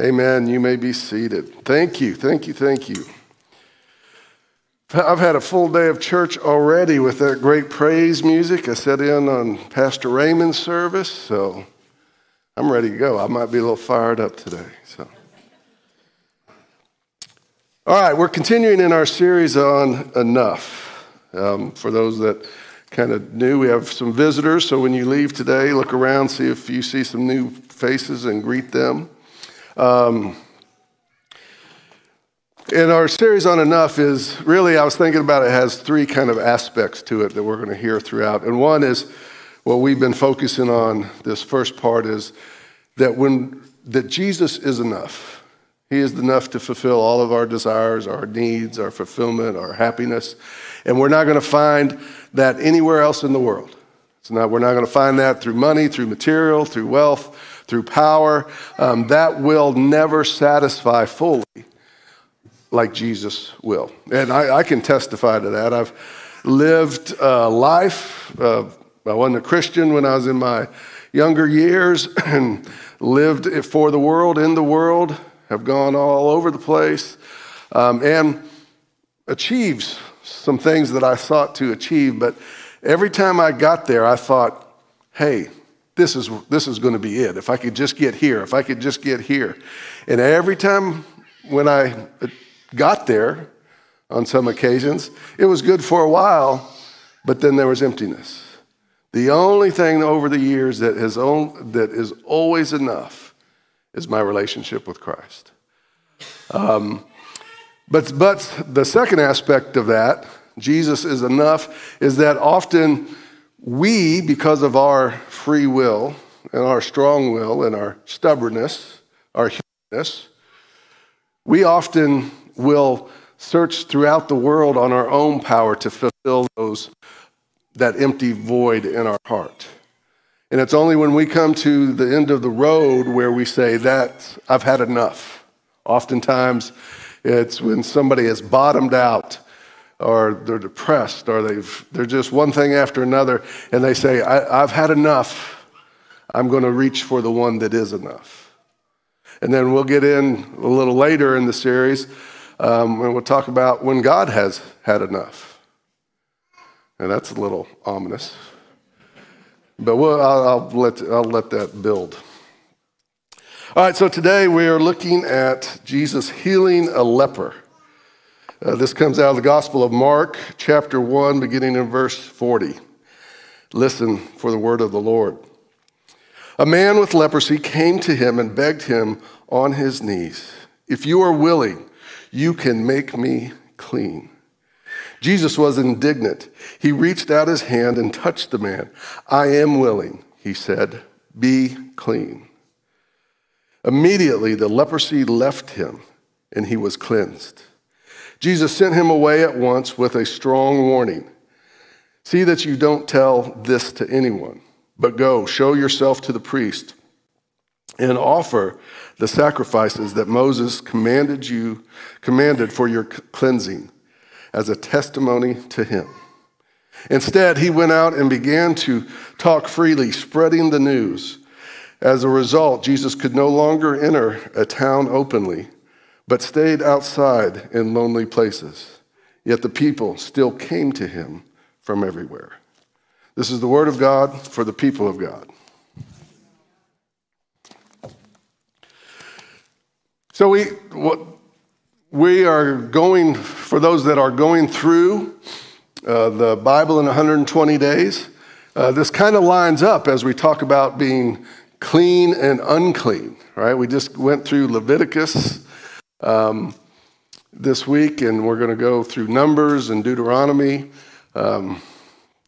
Amen. You may be seated. Thank you, thank you, thank you. I've had a full day of church already with that great praise music. I set in on Pastor Raymond's service, so I'm ready to go. I might be a little fired up today. So, all right, we're continuing in our series on enough. Um, for those that kind of new, we have some visitors. So when you leave today, look around, see if you see some new faces, and greet them. Um, and our series on enough is really, I was thinking about it, has three kind of aspects to it that we're going to hear throughout. And one is what we've been focusing on this first part is that when that Jesus is enough. He is enough to fulfill all of our desires, our needs, our fulfillment, our happiness. And we're not going to find that anywhere else in the world. It's not, we're not going to find that through money, through material, through wealth through power, um, that will never satisfy fully like Jesus will. And I, I can testify to that. I've lived a life, uh, I wasn't a Christian when I was in my younger years, and lived for the world, in the world, have gone all over the place, um, and achieved some things that I sought to achieve. But every time I got there, I thought, hey, this is, this is going to be it. If I could just get here, if I could just get here. And every time when I got there, on some occasions, it was good for a while, but then there was emptiness. The only thing over the years that, has on, that is always enough is my relationship with Christ. Um, but, but the second aspect of that, Jesus is enough, is that often we, because of our free will and our strong will and our stubbornness, our humanness, we often will search throughout the world on our own power to fulfill those that empty void in our heart. And it's only when we come to the end of the road where we say that I've had enough. Oftentimes it's when somebody has bottomed out or they're depressed or they've, they're just one thing after another, and they say, I, have had enough. I'm going to reach for the one that is enough. And then we'll get in a little later in the series, um, and we'll talk about when God has had enough. And that's a little ominous. But we'll, I'll, I'll, let, I'll let that build. All right, so today we are looking at Jesus healing a leper. Uh, this comes out of the Gospel of Mark, chapter 1, beginning in verse 40. Listen for the word of the Lord. A man with leprosy came to him and begged him on his knees, If you are willing, you can make me clean. Jesus was indignant. He reached out his hand and touched the man. I am willing, he said, be clean. Immediately the leprosy left him and he was cleansed. Jesus sent him away at once with a strong warning See that you don't tell this to anyone, but go, show yourself to the priest, and offer the sacrifices that Moses commanded you commanded for your cleansing as a testimony to him. Instead, he went out and began to talk freely, spreading the news. As a result, Jesus could no longer enter a town openly but stayed outside in lonely places. Yet the people still came to him from everywhere. This is the word of God for the people of God. So we what we are going for those that are going through uh, the Bible in 120 days. Uh, this kind of lines up as we talk about being clean and unclean. Right? We just went through Leviticus um, this week, and we're going to go through Numbers and Deuteronomy. Um,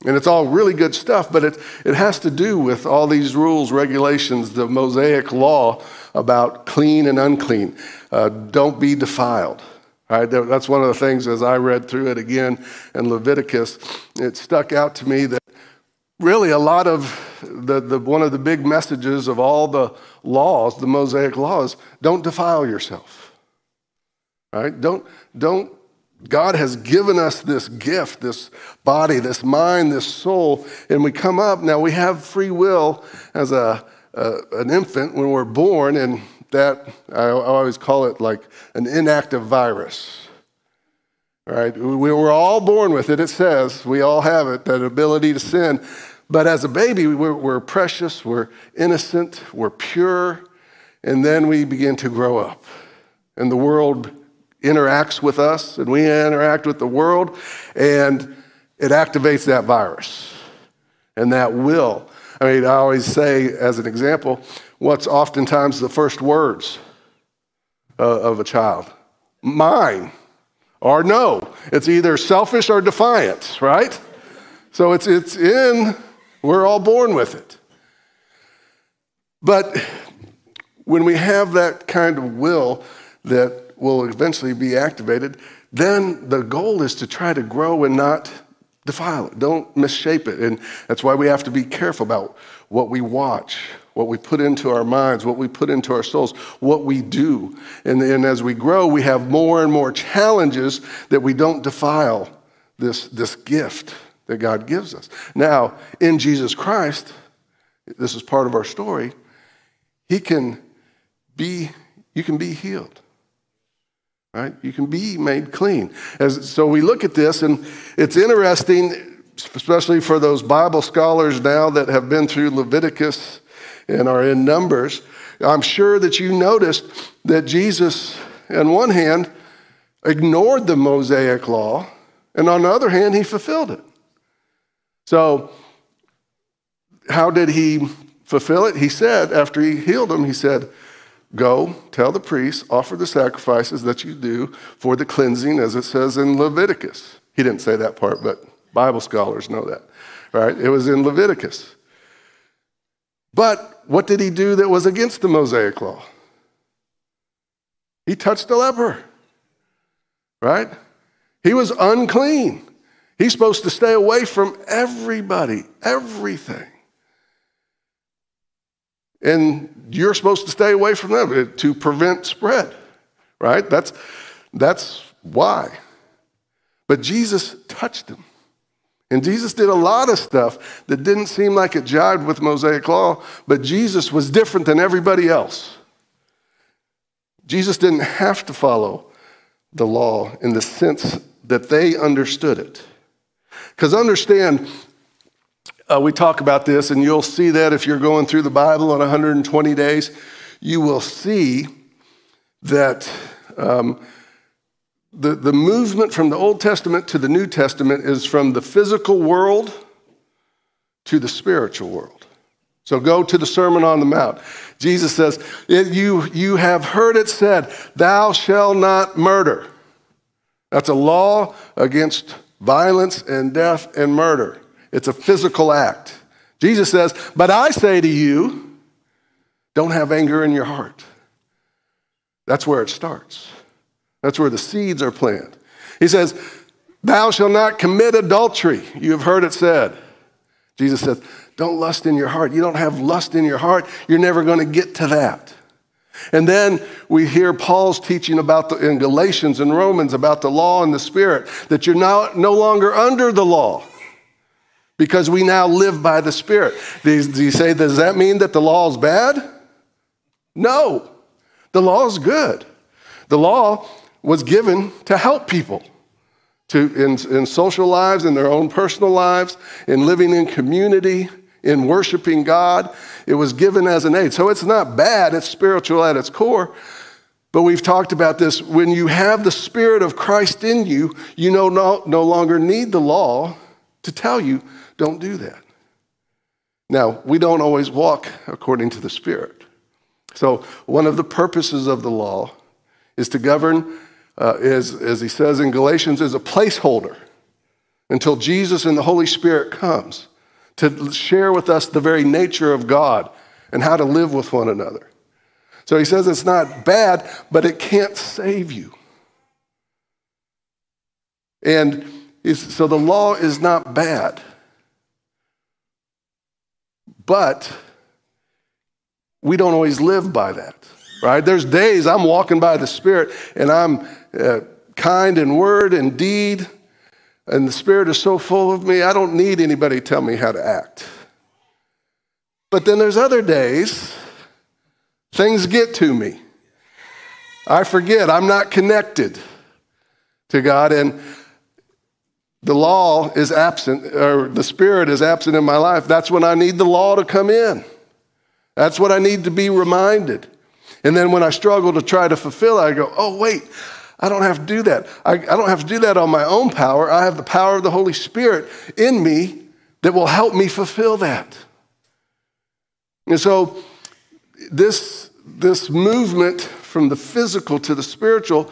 and it's all really good stuff, but it, it has to do with all these rules, regulations, the Mosaic law about clean and unclean. Uh, don't be defiled. Right? That's one of the things as I read through it again in Leviticus, it stuck out to me that really a lot of the, the, one of the big messages of all the laws, the Mosaic laws, don't defile yourself. Right? Don't, don't, God has given us this gift, this body, this mind, this soul, and we come up. Now we have free will as a, a, an infant when we're born, and that, I always call it like an inactive virus. Right? We were all born with it, it says. We all have it, that ability to sin. But as a baby, we're, we're precious, we're innocent, we're pure, and then we begin to grow up. And the world interacts with us, and we interact with the world, and it activates that virus and that will. I mean, I always say, as an example, what's oftentimes the first words uh, of a child? Mine or no. It's either selfish or defiant, right? So it's, it's in, we're all born with it. But when we have that kind of will that will eventually be activated, then the goal is to try to grow and not defile it. Don't misshape it. And that's why we have to be careful about what we watch, what we put into our minds, what we put into our souls, what we do. And, and as we grow, we have more and more challenges that we don't defile this, this gift that God gives us. Now, in Jesus Christ, this is part of our story, He can be, you can be healed right? You can be made clean. As, so we look at this, and it's interesting, especially for those Bible scholars now that have been through Leviticus and are in Numbers. I'm sure that you noticed that Jesus, on one hand, ignored the Mosaic law, and on the other hand, he fulfilled it. So, how did he fulfill it? He said, after he healed them, he said, Go, tell the priests, offer the sacrifices that you do for the cleansing, as it says in Leviticus. He didn't say that part, but Bible scholars know that, right? It was in Leviticus. But what did he do that was against the Mosaic law? He touched a leper, right? He was unclean. He's supposed to stay away from everybody, everything. And you're supposed to stay away from them eh, to prevent spread, right? That's, that's why. But Jesus touched him. And Jesus did a lot of stuff that didn't seem like it jived with Mosaic law, but Jesus was different than everybody else. Jesus didn't have to follow the law in the sense that they understood it. Because understand, uh, we talk about this, and you'll see that if you're going through the Bible in 120 days, you will see that um, the, the movement from the Old Testament to the New Testament is from the physical world to the spiritual world. So go to the Sermon on the Mount. Jesus says, you, you have heard it said, Thou shalt not murder. That's a law against violence and death and murder. It's a physical act. Jesus says, But I say to you, don't have anger in your heart. That's where it starts. That's where the seeds are planted. He says, Thou shalt not commit adultery. You have heard it said. Jesus says, Don't lust in your heart. You don't have lust in your heart. You're never going to get to that. And then we hear Paul's teaching about the, in Galatians and Romans about the law and the Spirit, that you're now no longer under the law because we now live by the Spirit. Do you say, does that mean that the law is bad? No, the law is good. The law was given to help people to, in, in social lives, in their own personal lives, in living in community, in worshiping God. It was given as an aid. So it's not bad, it's spiritual at its core. But we've talked about this. When you have the Spirit of Christ in you, you no, no, no longer need the law to tell you don't do that. Now, we don't always walk according to the Spirit. So, one of the purposes of the law is to govern, uh, is, as he says in Galatians, is a placeholder until Jesus and the Holy Spirit comes to share with us the very nature of God and how to live with one another. So he says it's not bad, but it can't save you. And so the law is not bad. But we don't always live by that, right? There's days I'm walking by the Spirit and I'm uh, kind in word and deed, and the Spirit is so full of me, I don't need anybody to tell me how to act. But then there's other days Things get to me. I forget, I'm not connected to God, and the law is absent, or the Spirit is absent in my life. That's when I need the law to come in. That's what I need to be reminded. And then when I struggle to try to fulfill I go, oh, wait, I don't have to do that. I, I don't have to do that on my own power. I have the power of the Holy Spirit in me that will help me fulfill that. And so, this, this movement from the physical to the spiritual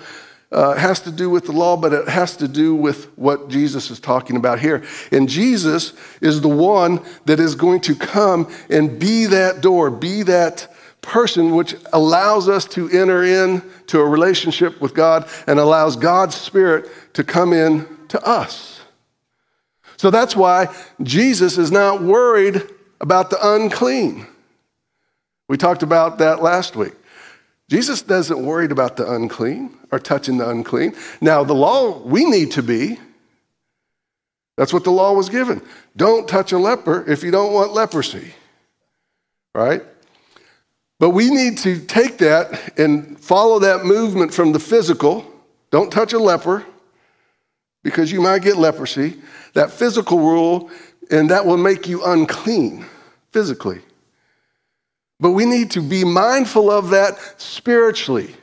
uh, has to do with the law, but it has to do with what Jesus is talking about here. And Jesus is the one that is going to come and be that door, be that person which allows us to enter into a relationship with God and allows God's Spirit to come in to us. So that's why Jesus is not worried about the unclean. We talked about that last week. Jesus doesn't worry about the unclean or touching the unclean. Now, the law, we need to be. That's what the law was given. Don't touch a leper if you don't want leprosy, right? But we need to take that and follow that movement from the physical. Don't touch a leper because you might get leprosy. That physical rule, and that will make you unclean physically. But we need to be mindful of that spiritually.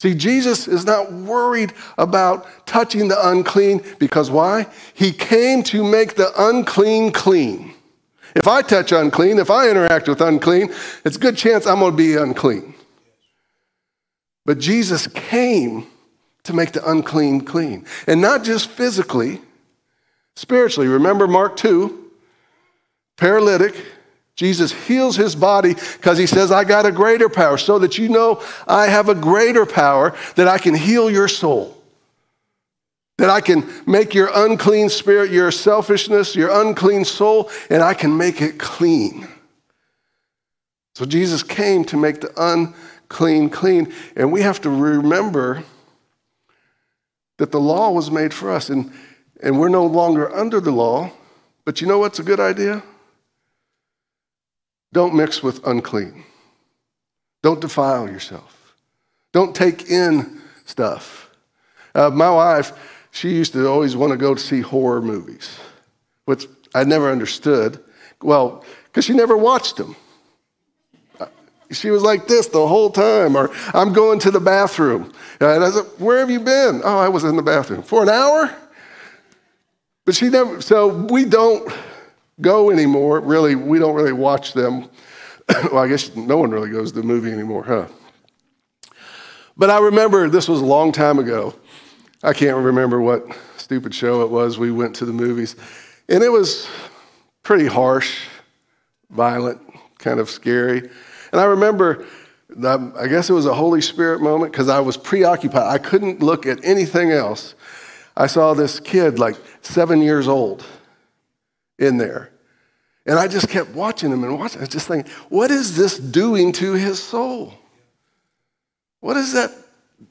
See, Jesus is not worried about touching the unclean because why? He came to make the unclean clean. If I touch unclean, if I interact with unclean, it's a good chance I'm going to be unclean. But Jesus came to make the unclean clean. And not just physically, spiritually. Remember Mark 2, paralytic, Jesus heals his body because he says, I got a greater power, so that you know I have a greater power that I can heal your soul. That I can make your unclean spirit, your selfishness, your unclean soul, and I can make it clean. So Jesus came to make the unclean clean. And we have to remember that the law was made for us, and, and we're no longer under the law. But you know what's a good idea? Don't mix with unclean. Don't defile yourself. Don't take in stuff. Uh, my wife, she used to always want to go to see horror movies, which I never understood. Well, because she never watched them. Uh, she was like this the whole time, or I'm going to the bathroom. And I said, Where have you been? Oh, I was in the bathroom. For an hour? But she never, so we don't go anymore. Really, we don't really watch them. well, I guess no one really goes to the movie anymore, huh? But I remember this was a long time ago. I can't remember what stupid show it was. We went to the movies, and it was pretty harsh, violent, kind of scary. And I remember, I guess it was a Holy Spirit moment because I was preoccupied. I couldn't look at anything else. I saw this kid, like seven years old, in there. And I just kept watching him and watching. I was just thinking, what is this doing to his soul? What is that,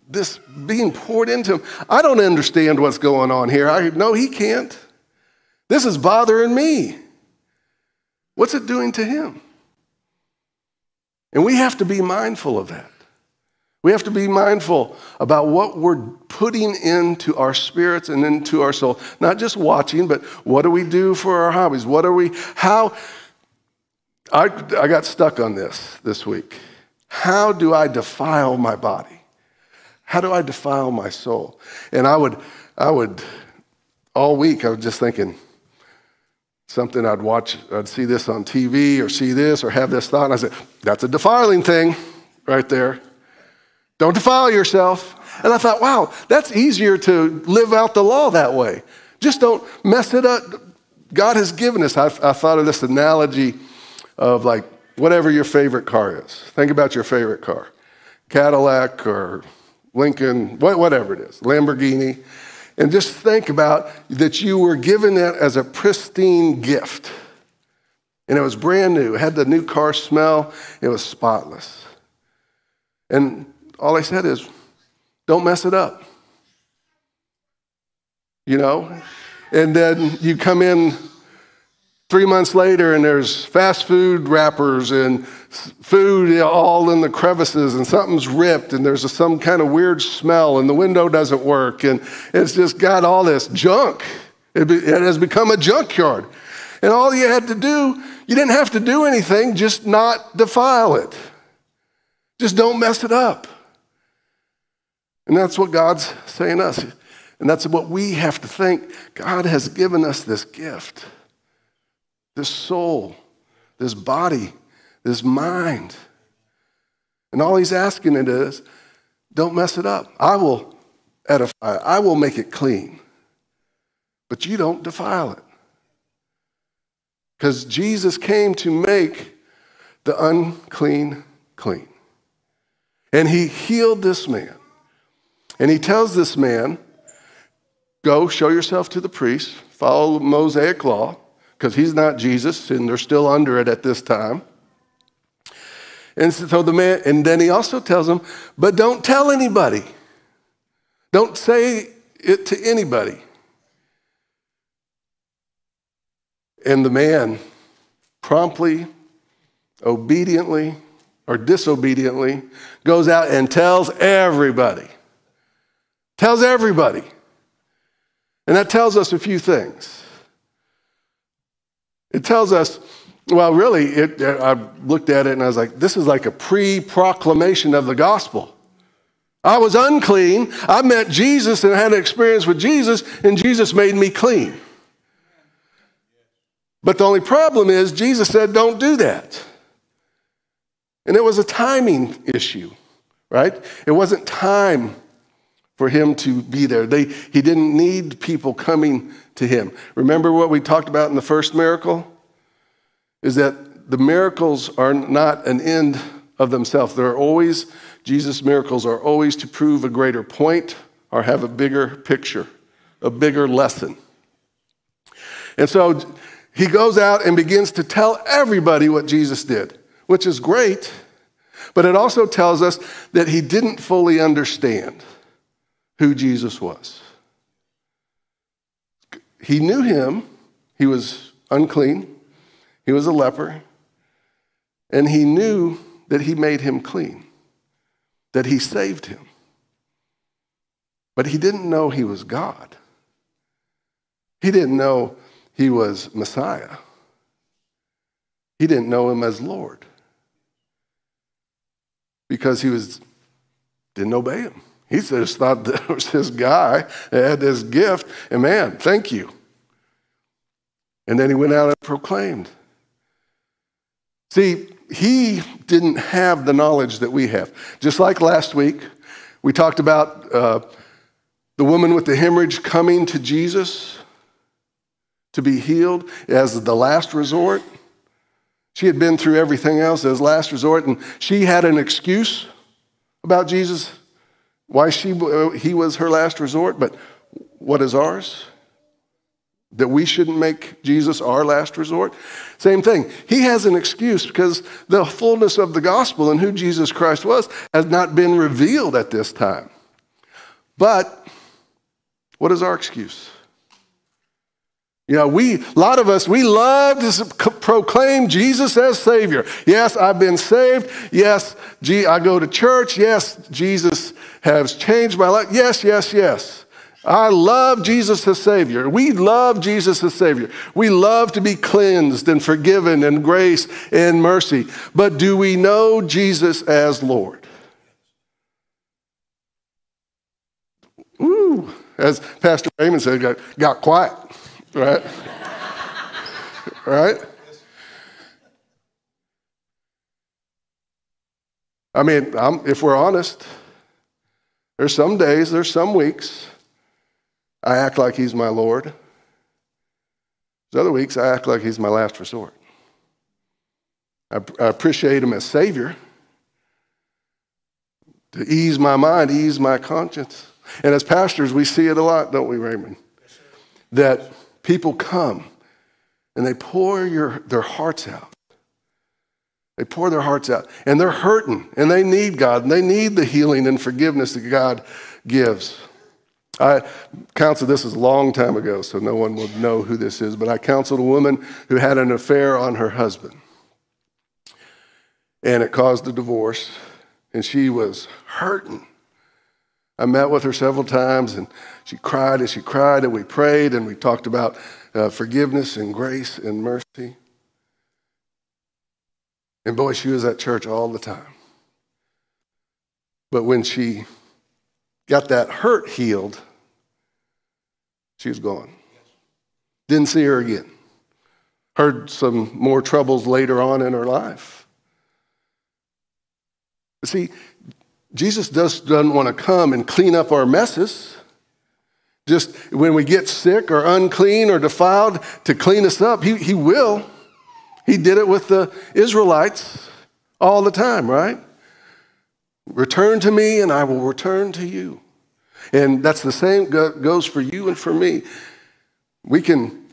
this being poured into him? I don't understand what's going on here. I know he can't. This is bothering me. What's it doing to him? And we have to be mindful of that. We have to be mindful about what we're putting into our spirits and into our soul. Not just watching, but what do we do for our hobbies? What are we, how, I, I got stuck on this this week. How do I defile my body? How do I defile my soul? And I would, I would, all week, I was just thinking, something I'd watch, I'd see this on TV or see this or have this thought. And I said, that's a defiling thing right there. Don't defile yourself. And I thought, wow, that's easier to live out the law that way. Just don't mess it up. God has given us, I, I thought of this analogy of like whatever your favorite car is. Think about your favorite car Cadillac or Lincoln, whatever it is, Lamborghini. And just think about that you were given that as a pristine gift. And it was brand new. It had the new car smell. It was spotless. And all I said is, don't mess it up. You know? And then you come in Three months later, and there's fast food wrappers and food all in the crevices, and something's ripped, and there's a, some kind of weird smell, and the window doesn't work, and it's just got all this junk. It, be, it has become a junkyard. And all you had to do, you didn't have to do anything, just not defile it. Just don't mess it up. And that's what God's saying us. And that's what we have to think. God has given us this gift this soul, this body, this mind. And all he's asking it is, don't mess it up. I will edify. I will make it clean. But you don't defile it. Because Jesus came to make the unclean clean. And he healed this man. And he tells this man, go show yourself to the priest, follow Mosaic law, because he's not Jesus and they're still under it at this time. And so the man, and then he also tells him, but don't tell anybody. Don't say it to anybody. And the man promptly, obediently, or disobediently goes out and tells everybody. Tells everybody. And that tells us a few things. It tells us, well, really, it, I looked at it and I was like, this is like a pre proclamation of the gospel. I was unclean. I met Jesus and had an experience with Jesus, and Jesus made me clean. But the only problem is, Jesus said, don't do that. And it was a timing issue, right? It wasn't time for him to be there. They, he didn't need people coming to him. Remember what we talked about in the first miracle? Is that the miracles are not an end of themselves. They're always, Jesus' miracles are always to prove a greater point or have a bigger picture, a bigger lesson. And so he goes out and begins to tell everybody what Jesus did, which is great, but it also tells us that he didn't fully understand who Jesus was. He knew him, he was unclean, he was a leper, and he knew that he made him clean, that he saved him. But he didn't know he was God. He didn't know he was Messiah. He didn't know him as Lord because he was didn't obey him. He just thought there was this guy that had this gift, and man, thank you. And then he went out and proclaimed. See, he didn't have the knowledge that we have. Just like last week, we talked about uh, the woman with the hemorrhage coming to Jesus to be healed as the last resort. She had been through everything else as last resort, and she had an excuse about Jesus why she, uh, he was her last resort, but what is ours? That we shouldn't make Jesus our last resort? Same thing. He has an excuse because the fullness of the gospel and who Jesus Christ was has not been revealed at this time. But what is our excuse? You know, we, a lot of us, we love to proclaim Jesus as Savior. Yes, I've been saved. Yes, gee, I go to church. Yes, Jesus has changed my life. Yes, yes, yes. I love Jesus as Savior. We love Jesus as Savior. We love to be cleansed and forgiven and grace and mercy. But do we know Jesus as Lord? Ooh, as Pastor Raymond said, got, got quiet right? right? I mean, I'm, if we're honest, there's some days, there's some weeks I act like he's my Lord. There's other weeks I act like he's my last resort. I, I appreciate him as Savior to ease my mind, ease my conscience. And as pastors, we see it a lot, don't we, Raymond? That people come and they pour your, their hearts out. They pour their hearts out and they're hurting and they need God and they need the healing and forgiveness that God gives. I counseled this is a long time ago, so no one will know who this is, but I counseled a woman who had an affair on her husband. And it caused a divorce, and she was hurting. I met with her several times, and she cried and she cried, and we prayed, and we talked about uh, forgiveness and grace and mercy. And boy, she was at church all the time. But when she got that hurt healed, she was gone. Didn't see her again. Heard some more troubles later on in her life. See, Jesus just doesn't want to come and clean up our messes. Just when we get sick or unclean or defiled to clean us up, he, he will. He did it with the Israelites all the time, right? Return to me and I will return to you. And that's the same goes for you and for me. We can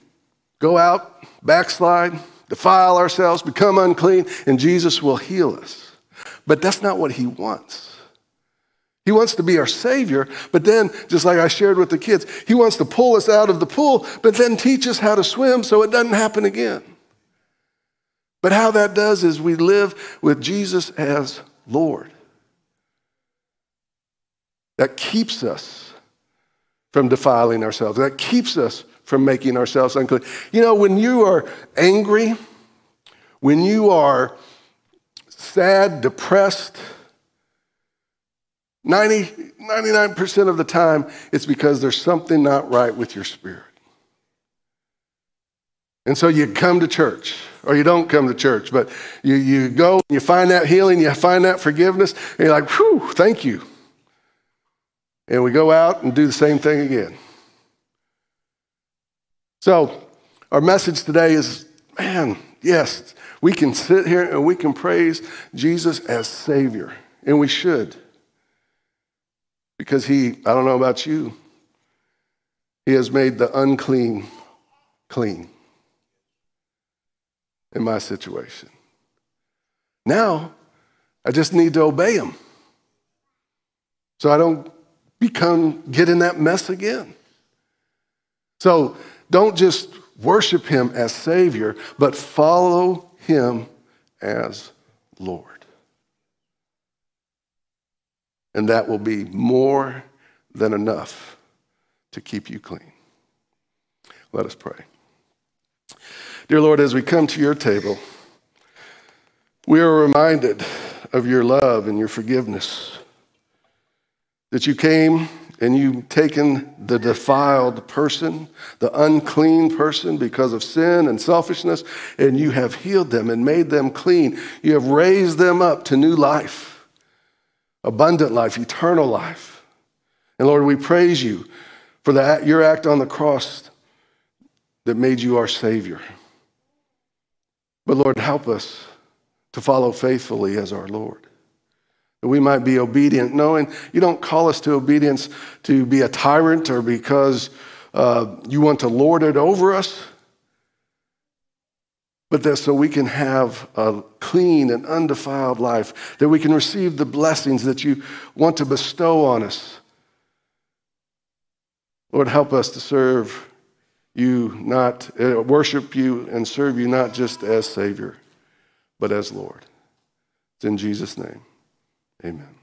go out, backslide, defile ourselves, become unclean, and Jesus will heal us. But that's not what he wants. He wants to be our Savior, but then, just like I shared with the kids, He wants to pull us out of the pool, but then teach us how to swim so it doesn't happen again. But how that does is we live with Jesus as Lord. That keeps us from defiling ourselves, that keeps us from making ourselves unclean. You know, when you are angry, when you are sad, depressed, 90, 99% of the time, it's because there's something not right with your spirit. And so you come to church, or you don't come to church, but you, you go, and you find that healing, you find that forgiveness, and you're like, whew, thank you. And we go out and do the same thing again. So, our message today is man, yes, we can sit here and we can praise Jesus as Savior, and we should. Because he, I don't know about you, he has made the unclean clean in my situation. Now, I just need to obey him so I don't become, get in that mess again. So don't just worship him as Savior, but follow him as Lord and that will be more than enough to keep you clean. Let us pray. Dear Lord, as we come to your table, we are reminded of your love and your forgiveness. That you came and you've taken the defiled person, the unclean person because of sin and selfishness, and you have healed them and made them clean. You have raised them up to new life abundant life, eternal life. And Lord, we praise you for that, your act on the cross that made you our Savior. But Lord, help us to follow faithfully as our Lord. That we might be obedient, knowing you don't call us to obedience to be a tyrant or because uh, you want to lord it over us but that so we can have a clean and undefiled life, that we can receive the blessings that you want to bestow on us. Lord, help us to serve you, not uh, worship you and serve you not just as Savior, but as Lord. It's in Jesus' name. Amen.